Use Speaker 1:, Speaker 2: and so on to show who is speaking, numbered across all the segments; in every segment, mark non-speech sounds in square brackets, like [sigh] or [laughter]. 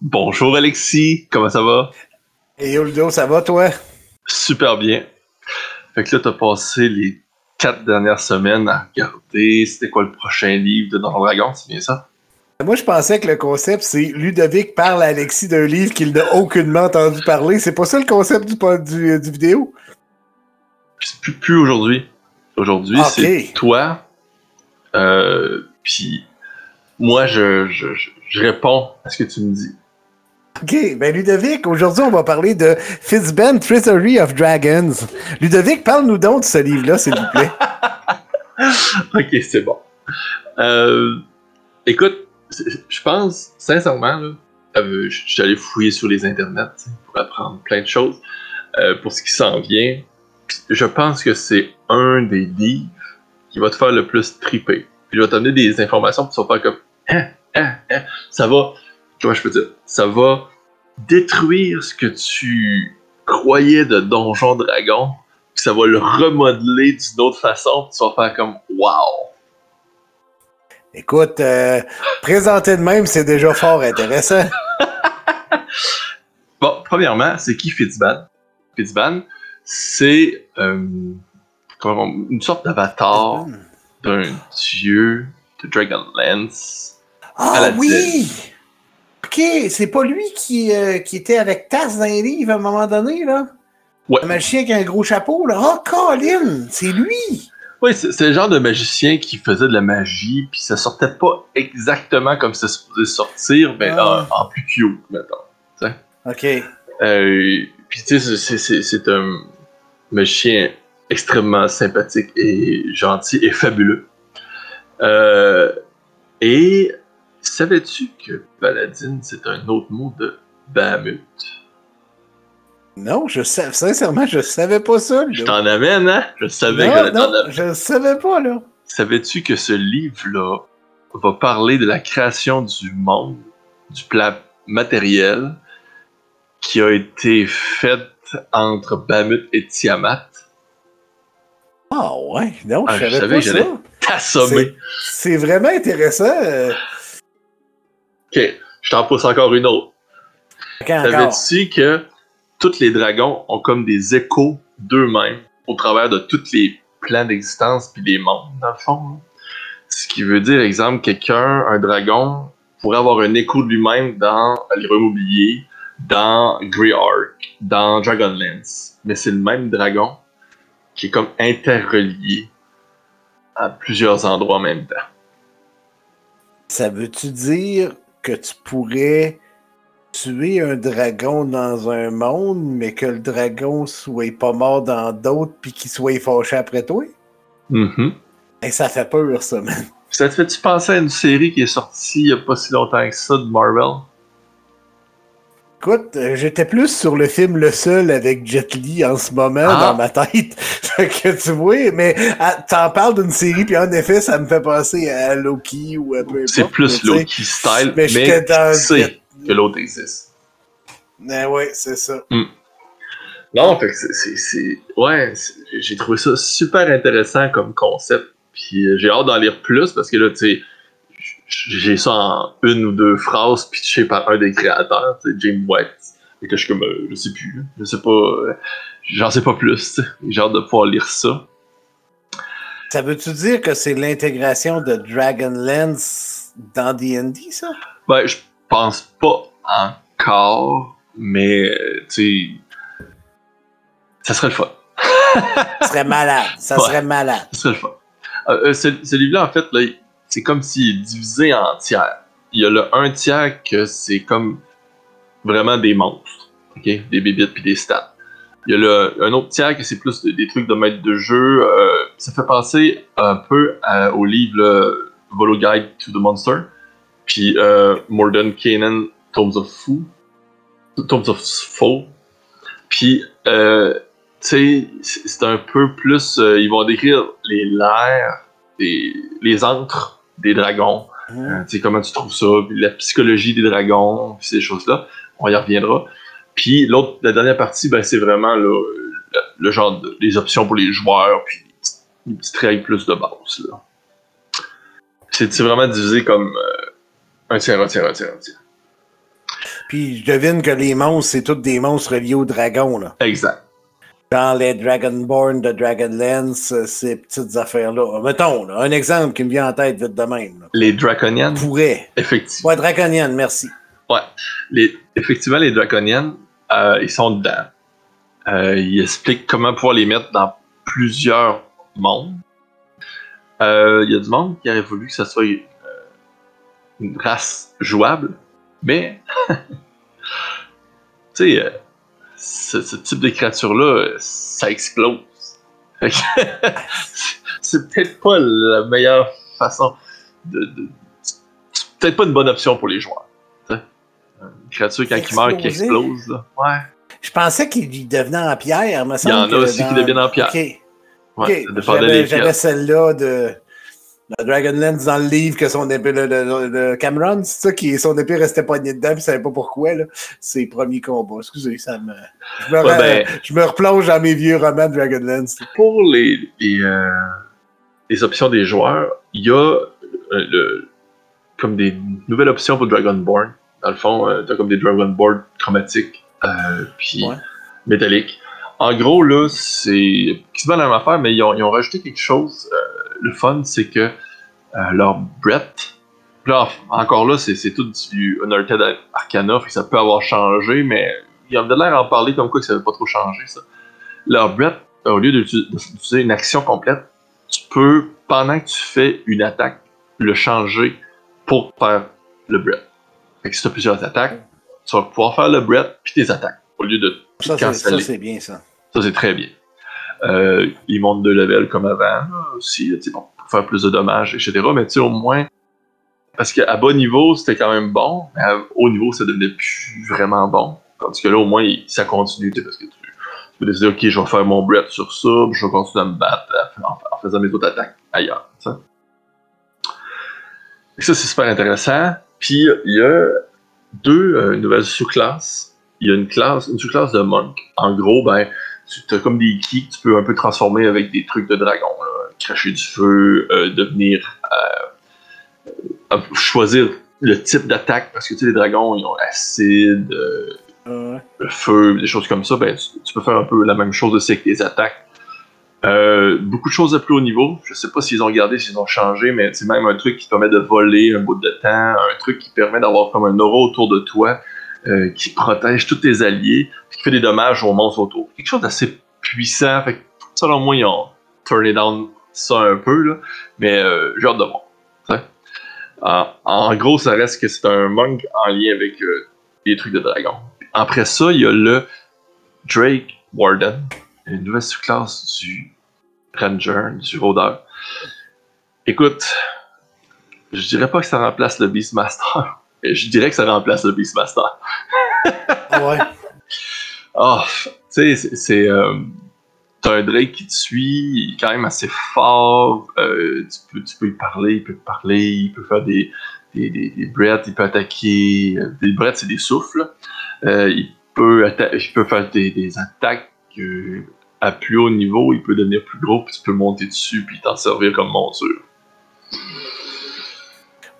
Speaker 1: Bonjour Alexis, comment ça va?
Speaker 2: Et Ludo, ça va toi?
Speaker 1: Super bien. Fait que là, t'as passé les quatre dernières semaines à regarder c'était quoi le prochain livre de Donjon Dragon, c'est bien ça?
Speaker 2: Moi, je pensais que le concept, c'est Ludovic parle à Alexis d'un livre qu'il n'a aucunement entendu parler. C'est pas ça le concept du, du, du vidéo?
Speaker 1: Plus, plus aujourd'hui. Aujourd'hui,
Speaker 2: Ok.
Speaker 1: c'est toi. Euh, Puis moi, je, je, je, je réponds à ce que tu me dis.
Speaker 2: Ok, ben Ludovic, aujourd'hui, on va parler de Fitzben Treasury of Dragons. Ludovic, parle-nous donc de ce livre-là, s'il vous plaît. [laughs]
Speaker 1: ok, c'est bon. Euh, écoute, je pense, sincèrement, là, je suis allé fouiller sur les internets pour apprendre plein de choses. Euh, pour ce qui s'en vient, je pense que c'est un des livres qui va te faire le plus triper. Puis je vais t'amener des informations tu vas faire comme Hein, hein, hein. ça va, comment je peux dire, ça va détruire ce que tu croyais de Donjon Dragon, puis ça va le remodeler d'une autre façon, puis tu vas faire comme Wow!
Speaker 2: Écoute, euh, présenté de même, c'est déjà fort intéressant. [laughs]
Speaker 1: Bon, premièrement, c'est qui Fitzban? Fitzban, c'est euh, une sorte d'avatar d'un dieu de Dragonlance.
Speaker 2: Ah oui! Ok, c'est pas lui qui, euh, qui était avec Tass dans les livres à un moment donné, là?
Speaker 1: Ouais.
Speaker 2: Le magicien avec un gros chapeau, là. Oh, Colin! C'est lui!
Speaker 1: Oui, c'est le genre de magicien qui faisait de la magie, puis ça sortait pas exactement comme ça supposé sortir, mais
Speaker 2: Ah.
Speaker 1: en, en plus cute, mettons.
Speaker 2: Ok.
Speaker 1: Euh, puis tu sais, c'est un magicien extrêmement sympathique et gentil et fabuleux. Euh, et savais-tu que Paladin, c'est un autre mot de Bahamut?
Speaker 2: Non, je sais, sincèrement, je savais pas ça.
Speaker 1: Je t'en amène, hein? Je savais
Speaker 2: Non, non, je savais pas, là.
Speaker 1: Savais-tu que ce livre-là va parler de la création du monde, du plan matériel qui a été fait entre Bahamut et Tiamat?
Speaker 2: Ah ouais, non,
Speaker 1: Ah,
Speaker 2: je
Speaker 1: je
Speaker 2: savais
Speaker 1: savais
Speaker 2: pas
Speaker 1: que j'allais-
Speaker 2: ça.
Speaker 1: T'assommer!
Speaker 2: C'est vraiment intéressant. euh,
Speaker 1: Ok, je t'en pose encore une autre.
Speaker 2: Encore?
Speaker 1: Savais-tu que tous les dragons ont comme des échos d'eux-mêmes au travers de tous les plans d'existence puis les mondes, dans le fond? hein? Ce qui veut dire, exemple, quelqu'un, un dragon, pourrait avoir un écho de lui-même dans les Oubliés, dans Grey Ark, dans Dragonlance. Mais c'est le même dragon qui est comme interrelié à plusieurs endroits en même temps.
Speaker 2: Ça veut-tu dire que tu pourrais tuer un dragon dans un monde, mais que le dragon soit pas mort dans d'autres puis qu'il soit fâché après toi?
Speaker 1: Mhm.
Speaker 2: Et ça fait peur, ça, man.
Speaker 1: Ça te fait-tu penser à une série qui est sortie il y a pas si longtemps que ça de Marvel?
Speaker 2: Écoute, euh, j'étais plus sur le film Le Seul avec Jet Li en ce moment
Speaker 1: Ah.
Speaker 2: dans ma tête. Fait [laughs] que tu vois, mais ah, t'en parles d'une série, puis en effet, ça me fait penser à Loki ou à peu.
Speaker 1: C'est plus
Speaker 2: mais
Speaker 1: Loki style,
Speaker 2: mais
Speaker 1: mais,
Speaker 2: dans-
Speaker 1: sais que l'autre existe.
Speaker 2: Ah ouais, c'est ça.
Speaker 1: Non, fait que c'est- Ouais, j'ai trouvé ça super intéressant comme concept. Puis euh, j'ai hâte d'en lire plus parce que là, tu sais, j'ai ça en une ou deux phrases pitchées par un des créateurs, James White. Et que je suis comme, euh, je sais plus, je sais pas, euh, j'en sais pas plus. J'ai hâte de pouvoir lire ça.
Speaker 2: Ça veut-tu dire que c'est l'intégration de Dragonlance dans D&D, ça?
Speaker 1: Ben, je pense pas encore, mais euh, tu sais, ça serait le fun.
Speaker 2: Ça serait malade. Ça [laughs]
Speaker 1: Ouais.
Speaker 2: serait malade.
Speaker 1: Ça serait le fun. Euh, ce, ce livre-là, en fait, là, c'est comme s'il est divisé en tiers. Il y a le un tiers que c'est comme vraiment des monstres, des bébites puis des stats. Il y a le, un autre tiers que c'est plus de- des trucs de maître de jeu. euh, ça fait penser un peu au livre Volo Guide to the Monster, puis euh, Morden Kanan Tomes of Foo, Tomes of Foe. Puis, euh, tu sais, c'est un peu plus. euh, ils vont décrire les lairs, les, les des dragons. Euh, tu sais, comment tu trouves ça, puis la psychologie des dragons, puis ces choses-là. On y reviendra. Puis l'autre, la dernière partie, ben, c'est vraiment là, le, le genre de, les options pour les joueurs, puis les petites règles plus de base. Là. C'est c'est vraiment divisé comme euh, un tiers, un tiers, un tiers, un tiers.
Speaker 2: Puis je devine que les monstres, c'est tous des monstres reliés aux dragons, là.
Speaker 1: Exact.
Speaker 2: Dans les Dragonborn de Dragonlance, euh, ces petites affaires-là. Mettons, là, un exemple qui me vient en tête vite de même. là.
Speaker 1: Les Draconiennes,
Speaker 2: Pourrait.
Speaker 1: effectivement.
Speaker 2: Ouais, Draconian, merci.
Speaker 1: Ouais. Les, effectivement, les Draconiennes, euh, ils sont dedans. Euh, ils expliquent comment pouvoir les mettre dans plusieurs mondes. Euh, Il y a du monde qui aurait voulu que ça soit une race jouable, mais [laughs] tu sais, ce, ce type de créature-là, ça explose. [laughs] C'est peut-être pas la meilleure façon de. de- c'est peut-être pas une bonne option pour les joueurs. Une créature quand il meurt qui explose, là. Ouais.
Speaker 2: Je pensais qu'il devenait en pierre, me
Speaker 1: Il y
Speaker 2: semble.
Speaker 1: en a aussi qui deviennent en pierre.
Speaker 2: Ok.
Speaker 1: ouais
Speaker 2: Ok.
Speaker 1: ça dépendait
Speaker 2: J'avais celle-là de, de Dragonlance dans le livre que son épée, le, le- le Cameron, c'est ça, qui son épée restait poignée dedans, puis il savait pas pourquoi, là. Ses premiers combats. Excusez, ça me. Je me,
Speaker 1: Ouais, ben-
Speaker 2: je me replonge dans mes vieux romans de Dragonlance.
Speaker 1: Pour les, les, euh, les options des joueurs, il y a euh, le- comme des nouvelles options pour Dragonborn. Dans le fond, euh, t'as comme des Dragonborn chromatiques, euh, puis
Speaker 2: Ouais.
Speaker 1: métalliques. En gros, là, c'est quasiment la même affaire, mais ils ont, ils ont rajouté quelque chose. Le fun, c'est que euh, leur breadth, là, encore là, c'est tout du Unearthed Arcana, ça peut avoir changé, mais il y a de l'air à en parler comme quoi que ça n'avait pas trop changé, ça. Leur breadth, au lieu d'uti- d'utiliser une action complète, tu peux, pendant que tu fais une attaque, le changer pour faire le breadth. Fait que si tu as plusieurs attaques, tu vas pouvoir faire le breadth puis tes attaques, au lieu de
Speaker 2: ça, c'est bien, ça.
Speaker 1: Ça, c'est très bien. Euh, ils montent de level comme avant, aussi, pour faire plus de dommages, etc. Mais tu sais, au moins, parce qu'à bas niveau, c'était quand même bon, mais à haut niveau, ça devenait plus vraiment bon. Tandis que là, au moins, ça continue, parce que tu, peux décider, ok, je vais faire mon breath sur ça, puis je vais continuer à me battre en, en faisant mes autres attaques ailleurs. Et ça, c'est super intéressant. Puis, il y a deux euh, nouvelles sous-classes. Il y a une classe, une sous-classe de monk. En gros, ben, tu as comme des keys que tu peux un peu transformer avec des trucs de dragon. là. Cracher du feu, euh, devenir. euh, euh, choisir le type d'attaque, parce que tu sais, les dragons, ils ont acide, euh, le feu, des choses comme ça. Ben, tu, tu peux faire un peu la même chose aussi avec tes attaques. Beaucoup de choses de plus haut niveau. Je sais pas s'ils ont regardé, s'ils ont changé, mais c'est même un truc qui te permet de voler un bout de temps, un truc qui permet d'avoir comme un aura autour de toi, qui protège tous tes alliés, fait des dommages aux monstres autour. Quelque chose d'assez puissant. Fait que, selon moi, ils ont turné down ça un peu, là, mais euh, j'ai hâte de voir. t'sais. En, en gros, ça reste que c'est un monk en lien avec euh, des trucs de dragon. Après ça, il y a le Drake Warden, une nouvelle sous-classe du Ranger, du Rôdeur. Écoute, je dirais pas que ça remplace le Beastmaster, [laughs] je dirais que ça remplace le Beastmaster.
Speaker 2: ouais.
Speaker 1: Ah, tu sais, c'est- euh, T'as un Drake qui te suit, il est quand même assez fort. euh, tu, peux, tu peux lui parler, il peut te parler, il peut faire des, des, des, des breaths, il peut attaquer. euh, Des breaths, c'est des souffles. Euh, il, peut il peut faire des, des attaques à plus haut niveau, il peut devenir plus gros, puis tu peux monter dessus, puis t'en servir comme monture.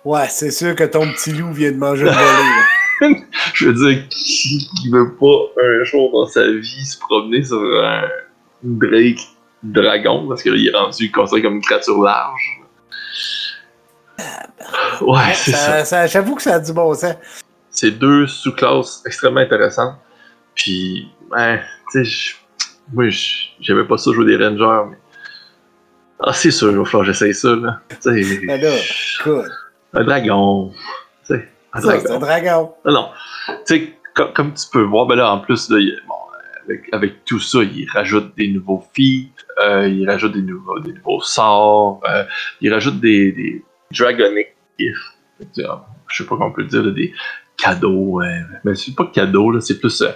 Speaker 2: Ouais, c'est sûr que ton petit loup vient de manger le volet. [laughs]
Speaker 1: Je veux dire, qui veut pas un jour dans sa vie se promener sur un Drake dragon, parce que là, il est rendu considéré comme une créature large. Ouais, c'est ça.
Speaker 2: Ça- ça- J'avoue que ça a du bon sens.
Speaker 1: C'est deux sous-classes extrêmement intéressantes. Puis, ouais, tu sais, moi, j'aimais pas ça jouer des rangers, mais. Ah, c'est sûr, il va falloir que j'essaye ça, là. Tu sais,
Speaker 2: Ben
Speaker 1: un dragon. Tu sais, un dragon.
Speaker 2: c'est un dragon.
Speaker 1: Non, non. Tu sais, comme, comme tu peux voir, ben là, en plus, là, il- bon, avec, avec tout ça, il rajoute des nouveaux feats, euh, il rajoute des nouveaux, des nouveaux sorts, euh, il rajoute des, des dragonic gifts. Euh, Je sais pas comment on peut dire, là, des cadeaux. euh, mais c'est pas cadeau, là, c'est plus euh,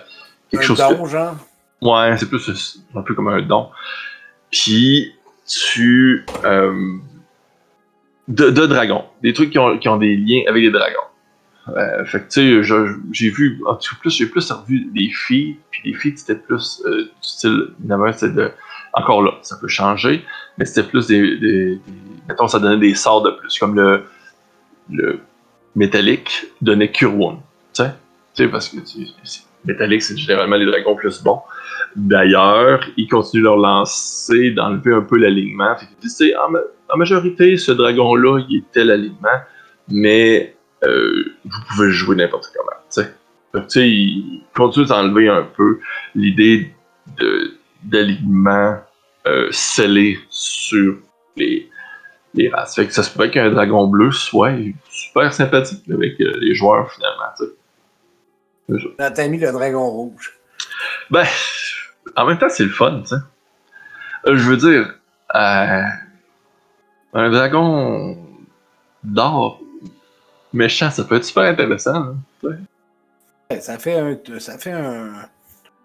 Speaker 1: quelque
Speaker 2: Un
Speaker 1: chose.
Speaker 2: don, genre?
Speaker 1: ouais, c'est plus euh, un peu comme un don. Puis, tu. euh, de, de dragons. Des trucs qui ont, qui ont des liens avec les dragons. Euh, fait que tu sais, j'ai vu, en tout cas, plus, j'ai plus revu des filles, puis les filles c'était plus euh, du style, de, encore là, ça peut changer, mais c'était plus des, des, des- mettons, ça donnait des sorts de plus, comme le, le métallique donnait Cure Wound, tu sais, parce que métallique, c'est généralement les dragons plus bons. D'ailleurs, ils continuent leur lancer, d'enlever un peu l'alignement. Fait que en, majorité, ce dragon-là, il était l'alignement, mais euh, vous pouvez jouer n'importe comment. Tu sais, ils continuent d'enlever un peu l'idée d'alignement euh, scellé sur les, les races. Fait que ça se pourrait qu'un dragon bleu soit super sympathique avec euh, les joueurs finalement.
Speaker 2: T'as mis le dragon rouge.
Speaker 1: Ben, en même temps, c'est le fun, tu sais. Euh, je veux dire, un dragon d'or méchant, ça peut être super intéressant.
Speaker 2: Hein, ça fait un, ça fait un,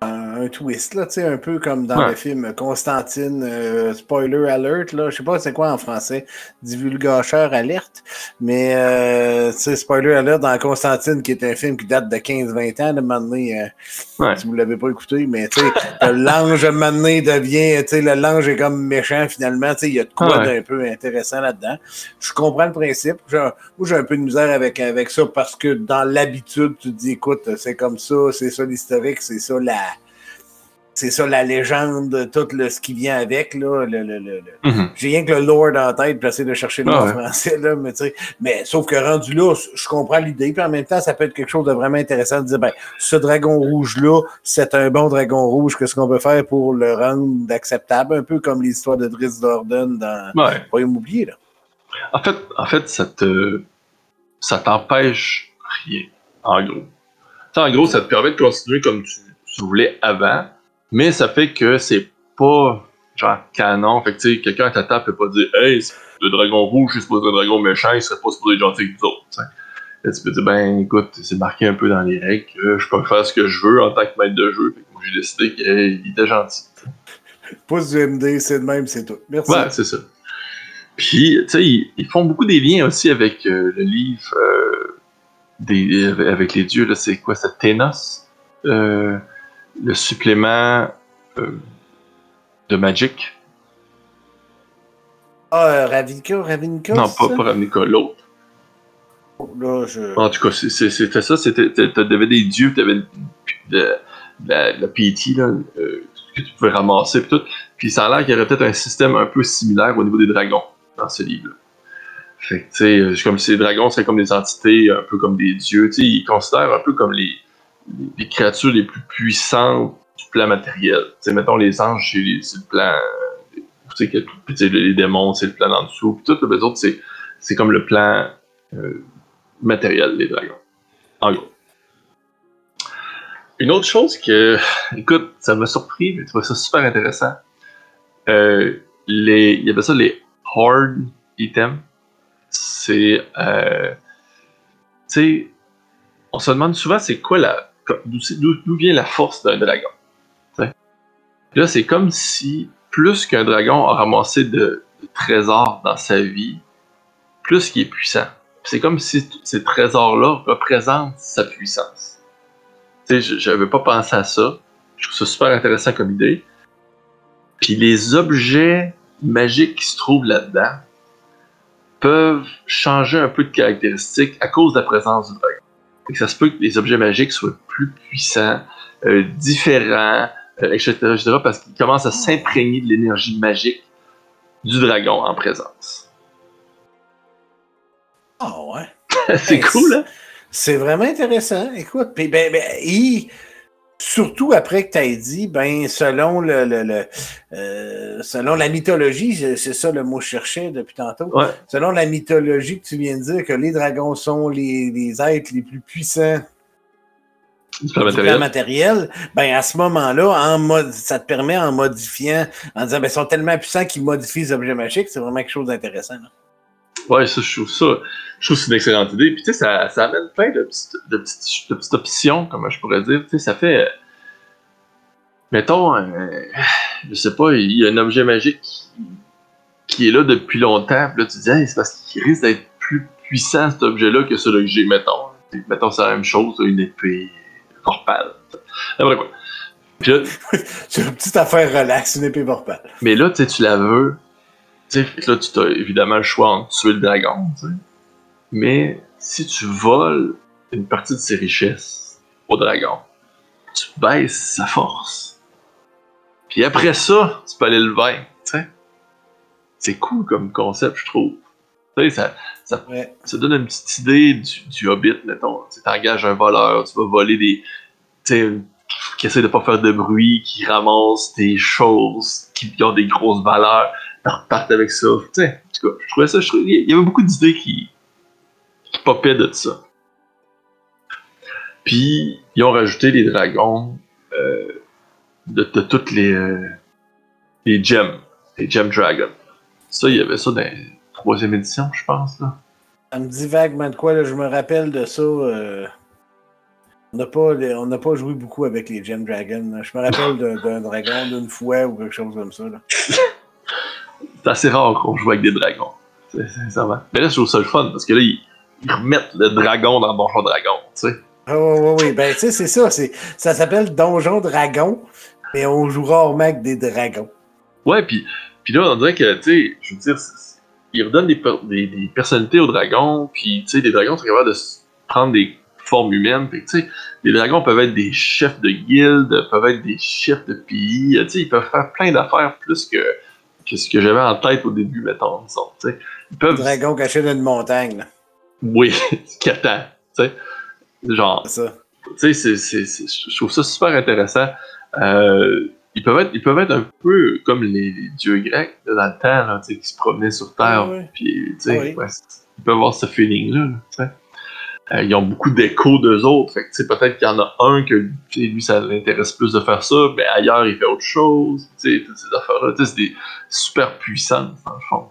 Speaker 2: un, twist, là, tu sais, un peu comme dans le film Constantine, euh, spoiler alert, là, je sais pas c'est quoi en français, divulgateur alerte, mais euh, spoiler alert dans Constantine, qui est un film qui date de 15-20 ans, de maintenant, euh, si vous l'avez pas écouté, mais tu sais, l'ange maintenant devient, tu sais, le l'ange est comme méchant finalement, tu sais, il y a de quoi d'un peu intéressant là-dedans. Je comprends le principe, moi j'ai un peu de misère avec, avec ça parce que dans l'habitude, tu te dis, écoute, c'est comme ça, c'est ça l'historique, c'est ça la c'est ça la légende, tout le, ce qui vient avec. Là, le, le, mm-hmm. J'ai rien que le lore en tête, j'essaie de chercher le mot français. Là, mais, mais sauf que rendu là, je comprends l'idée. Puis en même temps, ça peut être quelque chose de vraiment intéressant de dire ben, ce dragon rouge-là, c'est un bon dragon rouge. Qu'est-ce qu'on peut faire pour le rendre acceptable? Un peu comme l'histoire de Driss Dorden dans ouais. Royaume oublié. Là.
Speaker 1: En fait, en fait, ça te ça t'empêche rien, en gros. en gros, ça te permet de continuer comme tu, tu voulais avant mais ça fait que c'est pas genre canon. Fait que tu sais, quelqu'un à ta table peut pas dire Hey, le dragon rouge, c'est supposé un dragon méchant, il serait pas supposé être gentil avec nous autres. Et tu peux dire Ben écoute, c'est marqué un peu dans les règles que je peux faire ce que je veux en tant que maître de jeu. Fait que moi j'ai décidé qu'il était gentil.
Speaker 2: Pouce du MD, c'est le même, c'est tout. Merci.
Speaker 1: Ouais, c'est ça. Puis, tu sais, ils, font beaucoup des liens aussi avec euh, le livre euh, des, avec les dieux. C'est quoi, c'est Thénos? Euh, le supplément euh, de Magic?
Speaker 2: Ah, euh, Ravnica, Ravnica
Speaker 1: Non, pas, pas Ravnica, l'autre.
Speaker 2: Là, je...
Speaker 1: En tout cas, c'était ça. T'avais des dieux, t'avais de, de, la, la PT là, euh, que tu pouvais ramasser, puis tout. Puis ça a l'air qu'il y aurait peut-être un système un peu similaire au niveau des dragons dans ce livre-là. Fait que, tu sais, comme si les dragons seraient comme des entités, un peu comme des dieux. Tu sais, ils considèrent un peu comme les, les créatures les plus puissantes du plan matériel. sais, mettons les anges, c'est le plan. Tu sais, les démons, c'est le plan en dessous. Puis tout, les autres, c'est comme le plan euh, matériel des dragons. En gros. Une autre chose que, écoute, ça m'a surpris, mais tu vois ça super intéressant. Euh, il y avait ça les hard items. C'est, euh, tu sais, on se demande souvent c'est quoi la, d'où vient la force d'un dragon. Là, c'est comme si plus qu'un dragon a ramassé de, trésors dans sa vie, plus qu'il est puissant. C'est comme si ces trésors-là représentent sa puissance. Je n'avais pas pensé à ça. Je trouve ça super intéressant comme idée. Puis les objets magiques qui se trouvent là-dedans peuvent changer un peu de caractéristiques à cause de la présence du dragon ça se peut que les objets magiques soient plus puissants, euh, différents, euh, etc., parce qu'ils commencent à s'imprégner de l'énergie magique du dragon en présence.
Speaker 2: Ah ouais. [laughs]
Speaker 1: c'est ben, cool, hein?
Speaker 2: C'est vraiment intéressant. Écoute, puis ben, ben, Surtout après que tu aies dit, ben, selon le, le, euh, selon la mythologie, c'est ça le mot que je cherchais depuis tantôt. Selon la mythologie que tu viens de dire, que les dragons sont les, les êtres les plus puissants
Speaker 1: du matériel.
Speaker 2: matériel, ben à ce moment-là, en mode, ça te permet en modifiant, en disant ben ils sont tellement puissants qu'ils modifient les objets magiques, c'est vraiment quelque chose d'intéressant.
Speaker 1: Ouais, ça, je trouve ça, je trouve c'est une excellente idée. Puis tu sais, ça, ça amène plein de petites, de, petites, de petites options, comme je pourrais dire. Tu sais, ça fait. Mettons, euh, je sais pas, il y a un objet magique qui, est là depuis longtemps. Puis là, tu dis, hey, c'est parce qu'il risque d'être plus puissant cet objet-là que celui que j'ai, mettons. mettons, c'est la même chose, une épée corpale. Après quoi.
Speaker 2: c'est [laughs] une petite affaire relax, une épée corpale.
Speaker 1: Mais là, tu sais, tu la veux sais, là, tu as évidemment le choix entre tuer le dragon, Mais si tu voles une partie de ses richesses au dragon. Tu baisses sa force. Puis après ça, tu peux aller le vaincre, tu sais. C'est cool comme concept, je trouve. Tu sais, ça, ça,
Speaker 2: Ouais.
Speaker 1: ça donne une petite idée du, du Hobbit, mettons. Tu engages un voleur, tu vas voler des. Tu sais, qui essaie de pas faire de bruit, qui ramasse des choses qui ont des grosses valeurs, t'en repartes avec ça. Tu sais, en tout cas, je trouvais ça. je trouvais- il y avait beaucoup d'idées qui, qui popaient de ça. Puis, ils ont rajouté les dragons euh, de, de toutes les, euh, les gems, les gem dragons. Ça, il y avait ça dans la troisième édition, je pense. Là.
Speaker 2: Ça me dit vaguement de quoi, là, je me rappelle de ça. euh, On n'a pas, on pas joué beaucoup avec les Gem Dragons. Je me rappelle d'un d'un dragon d'une fois ou quelque chose comme ça. Là. [laughs]
Speaker 1: C'est assez rare qu'on joue avec des dragons. C'est- Sincèrement. Mais là, je trouve ça le fun parce que là, ils, ils remettent le dragon dans Donjon Dragon, tu sais.
Speaker 2: Ah oui, oui, oui. Ben, tu sais, c'est ça. c'est- Ça s'appelle Donjon Dragon, mais on joue rarement avec des dragons.
Speaker 1: Ouais, puis, puis là, on dirait que, tu sais, je veux dire, c'est- c'est- ils redonnent des, per- des, des personnalités aux dragons, puis, tu sais, les dragons sont capables de prendre des formes humaines, puis, tu sais, les dragons peuvent être des chefs de guilde, peuvent être des chefs de pays, tu sais, ils peuvent faire plein d'affaires plus que, que ce que j'avais en tête au début, mettons. Ils peuvent...
Speaker 2: Dragon caché dans une montagne. là.
Speaker 1: Oui, [laughs] tu sais. Genre,
Speaker 2: C'est
Speaker 1: je trouve ça super intéressant. Euh, ils, peuvent être, ils peuvent être un peu comme les, les dieux grecs là, dans le temps, là, qui se promenaient sur Terre.
Speaker 2: Oui, oui.
Speaker 1: Puis, tu sais,
Speaker 2: Oui.
Speaker 1: ouais, c'est- ils peuvent avoir ce feeling-là. là. Euh, ils ont beaucoup d'échos d'eux autres. Fait que, peut-être qu'il y en a un que lui, ça l'intéresse plus de faire ça, mais ailleurs, il fait autre chose. Tu sais, toutes ces affaires-là. Tu sais, c'est des super puissances, dans le fond.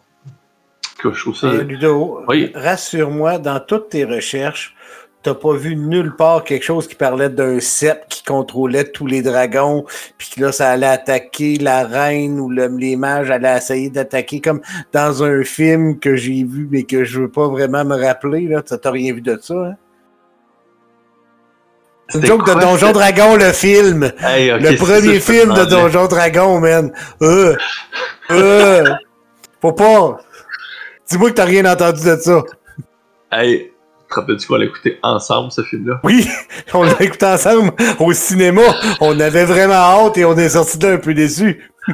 Speaker 1: Je trouve ça.
Speaker 2: Et Ludo,
Speaker 1: Oui?
Speaker 2: rassure-moi, dans toutes tes recherches, t'as pas vu nulle part quelque chose qui parlait d'un sceptre qui contrôlait tous les dragons, puis que là, ça allait attaquer la reine ou le- les mages allaient essayer d'attaquer, comme dans un film que j'ai vu mais que je veux pas vraiment me rappeler. Là, t'as rien vu de ça, hein? C'est une joke de Donjon Dragon, le film.
Speaker 1: Hey,
Speaker 2: le
Speaker 1: ça,
Speaker 2: premier film de. Donjon Dragon, man. Euh, euh, [laughs] faut pas. Dis-moi que t'as rien entendu de ça.
Speaker 1: Hey, te rappelles-tu qu'on l'a écouté ensemble, ce film-là?
Speaker 2: Oui, [laughs] on l'a écouté ensemble au cinéma. On avait vraiment hâte et on est sorti de là un peu déçus. [laughs]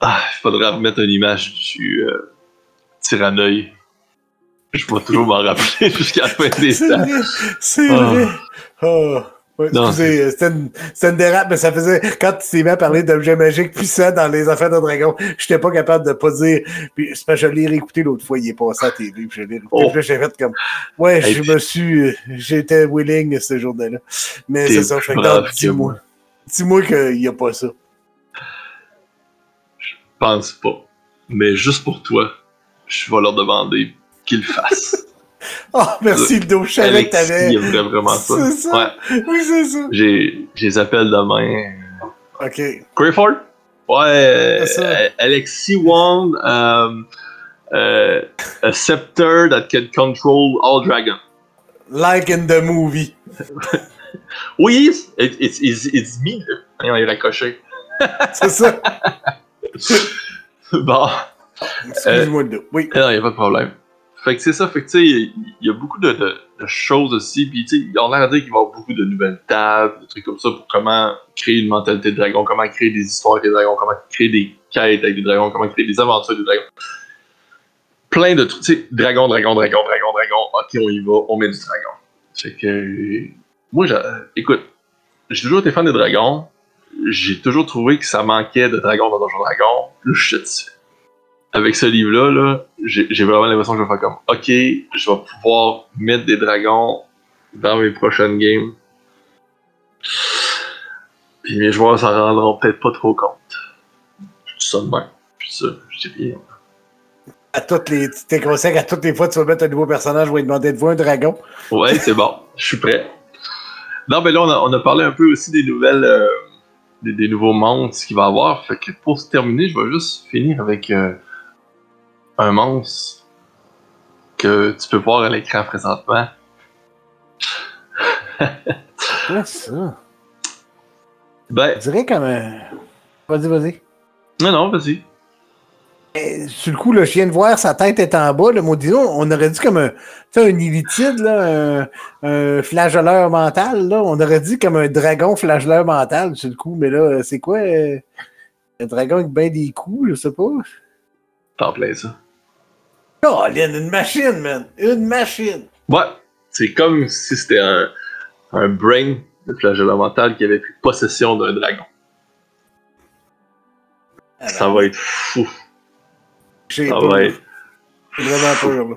Speaker 1: Ah, il faudrait remettre une image du euh. Je vais toujours m'en rappeler [laughs] jusqu'à la fin des
Speaker 2: C'est
Speaker 1: temps.
Speaker 2: vrai, c'est
Speaker 1: Ah.
Speaker 2: vrai. Oh. Ouais,
Speaker 1: Non,
Speaker 2: excusez, c'était une, une dérape, mais ça faisait. Quand tu t'es mis à parler d'objets magiques puissants dans les affaires de dragon, j'étais pas capable de pas dire. Puis, c'est parce que je l'ai réécouté l'autre fois, il est passé à la TV, puis je l'ai réécouté.
Speaker 1: Oh.
Speaker 2: Puis j'ai fait comme. Ouais,
Speaker 1: Hey,
Speaker 2: je
Speaker 1: puis-
Speaker 2: me suis. J'étais willing ce jour-là. Mais c'est ça, non,
Speaker 1: que
Speaker 2: dis-moi. Dis-moi qu'il n'y a pas ça.
Speaker 1: Je pense pas. Mais juste pour toi, je vais leur demander qu'ils le fassent. [laughs]
Speaker 2: Oh, merci, Ludo. Je savais que t'avais.
Speaker 1: aimerait vraiment ça.
Speaker 2: C'est ça.
Speaker 1: Ouais,
Speaker 2: Oui, c'est ça.
Speaker 1: j'ai, je les appelle demain.
Speaker 2: OK.
Speaker 1: Crayford? Ouais, euh, Alexis Wand, um, uh, a scepter that can control all dragons.
Speaker 2: Like in the movie. [laughs]
Speaker 1: Oui, it, it's, it's, it's me. Il est raccroché. [laughs]
Speaker 2: C'est ça.
Speaker 1: bon,
Speaker 2: Excuse-moi, Ludo. Oui.
Speaker 1: non, il n'y a pas de problème. Fait que c'est ça, fait que tu sais, il y a beaucoup de, choses aussi, puis tu sais, ils ont l'air dire qu'il va y avoir beaucoup de nouvelles tables, de trucs comme ça pour comment créer une mentalité de dragon, comment créer des histoires avec des dragons, comment créer des quêtes avec des dragons, comment créer des aventures avec des dragons. Plein de trucs, tu sais, dragon, dragon, dragon, dragon, dragon, ok, on y va, on met du dragon. Fait que, moi, écoute, j'ai toujours été fan des dragons, j'ai toujours trouvé que ça manquait de dragons dans Donjon Dragon, là, je suis dessus avec ce livre-là, là, j'ai vraiment l'impression que je vais faire comme OK, je vais pouvoir mettre des dragons dans mes prochaines games. Puis mes joueurs s'en rendront peut-être pas trop compte. Je dis ça de même. Puis ça, je dis rien.
Speaker 2: À toutes les. T'es conscient qu'à toutes les fois que tu vas mettre un nouveau personnage, je vais demander de voir un dragon.
Speaker 1: Ouais, c'est bon. Je suis prêt. Non, mais là, on a, on a parlé un peu aussi des nouvelles. euh, des, des nouveaux monstres qu'il va y avoir. Fait que pour se terminer, je vais juste finir avec euh, un monstre que tu peux voir à l'écran présentement. [laughs]
Speaker 2: Quoi ça?
Speaker 1: Ben,
Speaker 2: Je dirais comme un. Vas-y, vas-y.
Speaker 1: non, non, vas-y.
Speaker 2: Eh, sur le coup, le chien de voir, sa tête est en bas. Le Maudino, on aurait dit comme un, tu sais, un illitide, là, un, un flageoleur mental. Là. On aurait dit comme un dragon flageoleur mental sur le coup. Mais là, c'est quoi euh, un dragon avec bien des coups, je sais pas.
Speaker 1: T'en plein ça.
Speaker 2: Oh, Lynn, une machine, man! Une machine!
Speaker 1: Ouais, c'est comme si c'était un, un brain de flagelleur mental qui avait pris possession d'un dragon.
Speaker 2: Ah,
Speaker 1: Ça
Speaker 2: ben,
Speaker 1: va être fou.
Speaker 2: J'ai
Speaker 1: Ça va être.
Speaker 2: Vraiment peur, là.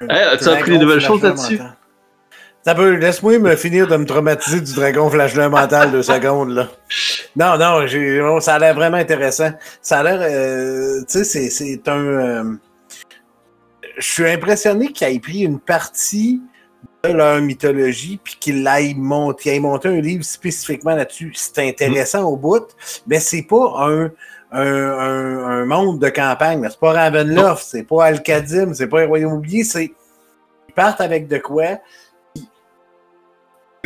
Speaker 1: Hey, as-tu appris des nouvelles choses là-dessus?
Speaker 2: Laisse-moi me finir de me traumatiser du dragon flasheur mental deux secondes, là. Non, non, j'ai, ça a l'air vraiment intéressant. Ça a l'air, euh, tu sais, c'est, c'est un, euh, je suis impressionné qu'il ait pris une partie de leur mythologie puis qu'il l'aille monter, qu'il ait monté un livre spécifiquement là-dessus. C'est intéressant au bout, mais c'est pas un, un, un, un monde de campagne. C'est pas Ravenloft, c'est pas Alcadim, c'est pas un royaume oublié, c'est ils partent avec de quoi?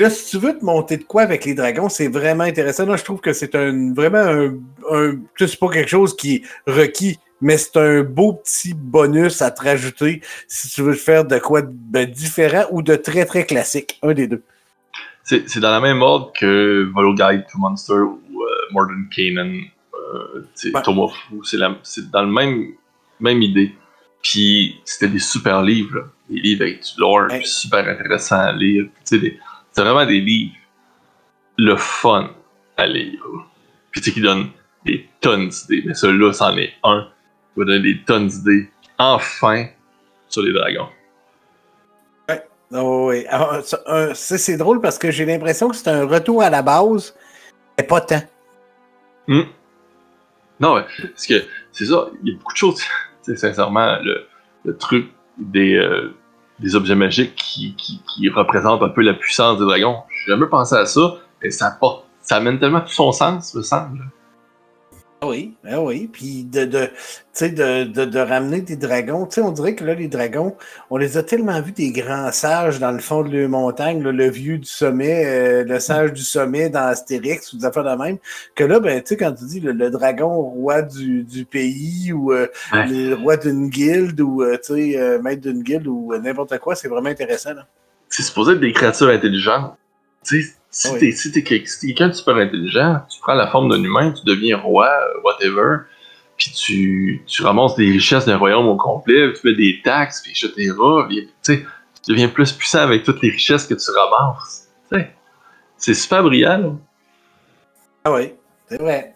Speaker 2: Puis Là, si tu veux te monter de quoi avec les dragons, c'est vraiment intéressant. Là, je trouve que c'est un vraiment un, un c'est pas quelque chose qui est requis, mais c'est un beau petit bonus à te rajouter si tu veux faire de quoi de différent ou de très très classique. Un des deux.
Speaker 1: C'est c'est dans la même ordre que Guide to Monster ou euh, Modern Canaan, euh. C'est la- c'est dans le même, même idée. Puis c'était des super livres, là. des livres avec du lore, super intéressant à lire. Tu sais, des- C'est vraiment des livres, le fun à lire. Puis tu sais, qui donnent des tonnes d'idées. Mais celui-là, c'en est un. qui va donner des tonnes d'idées. Enfin, sur les dragons.
Speaker 2: Oh, oui. Alors, ça, un- ça, c'est drôle parce que j'ai l'impression que c'est un retour à la base, mais pas tant.
Speaker 1: Hmm. Non, ouais, parce que c'est ça, il y a beaucoup de choses. [laughs] C'est sincèrement le, le truc des, euh, des objets magiques qui, qui, représentent un peu la puissance des dragons. J'ai jamais pensé à ça, et ça porte, ça amène tellement tout son sens, me semble.
Speaker 2: Ah Oui, ah oui. Puis de, de, tu sais, de, de, de ramener des dragons. Tu sais, on dirait que là, les dragons, on les a tellement vus des grands sages dans le fond de la montagne, là, le vieux du sommet, euh, le sage du sommet dans Astérix ou des affaires de même, que là, ben, tu sais, quand tu dis le, le dragon roi du, du pays ou euh,
Speaker 1: Ouais.
Speaker 2: le roi d'une guilde ou, euh, tu sais, euh, maître d'une guilde ou euh, n'importe quoi, c'est vraiment intéressant. Là.
Speaker 1: C'est supposé être des créatures intelligentes. Tu sais, si
Speaker 2: Ah oui.
Speaker 1: t'es si si quelqu'un de super intelligent, tu prends la forme d'un humain, tu deviens roi, euh, whatever, puis tu, tu ramasses des richesses d'un royaume au complet, tu fais des taxes, puis etc. puis, tu deviens plus puissant avec toutes les richesses que tu ramasses. Tu sais, c'est super brillant. là.
Speaker 2: Ah oui, c'est vrai.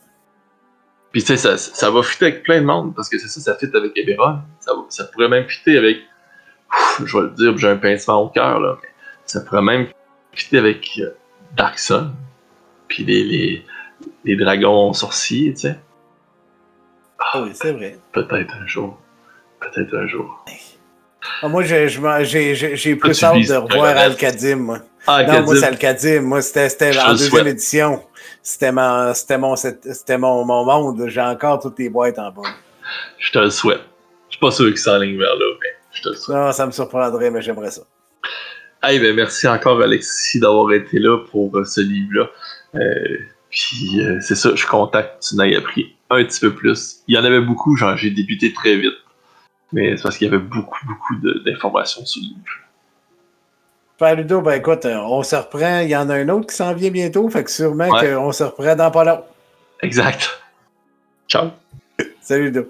Speaker 1: Puis tu sais, ça, ça va fitter avec plein de monde, parce que c'est ça, ça fit avec Eberron. Ça, ça pourrait même fitter avec, Ouf, je vais le dire, j'ai un pincement au cœur, là, mais ça pourrait même fitter avec euh, Dark Sun, puis les, les, les dragons sorciers, tu sais.
Speaker 2: Ah oui, c'est vrai.
Speaker 1: Peut-être un jour. Peut-être un jour.
Speaker 2: Ah, moi, j'ai
Speaker 1: Toi,
Speaker 2: plus hâte de revoir moi.
Speaker 1: Ah,
Speaker 2: Non, moi, c'est Alcadim. Moi, c'était en deuxième
Speaker 1: souhaite.
Speaker 2: édition. C'était mon, c'était mon, c'était mon, mon monde. J'ai encore toutes les boîtes en bas.
Speaker 1: je te le souhaite. Je suis pas sûr qu'il s'enligne vers là, mais je te le souhaite.
Speaker 2: Non, ça me surprendrait, mais j'aimerais ça.
Speaker 1: Hey, ben merci encore Alexis d'avoir été là pour euh, ce livre-là. Euh, puis euh, c'est ça, je suis content que tu n'aies appris un petit peu plus. Il y en avait beaucoup, genre j'ai débuté très vite. Mais c'est parce qu'il y avait beaucoup, beaucoup d'informations sur le livre.
Speaker 2: Faire Ludo, ben écoute, on se reprend. Il y en a un autre qui s'en vient bientôt, fait que sûrement
Speaker 1: Ouais.
Speaker 2: qu'on se reprend dans pas long.
Speaker 1: Exact. Ciao.
Speaker 2: Salut Ludo.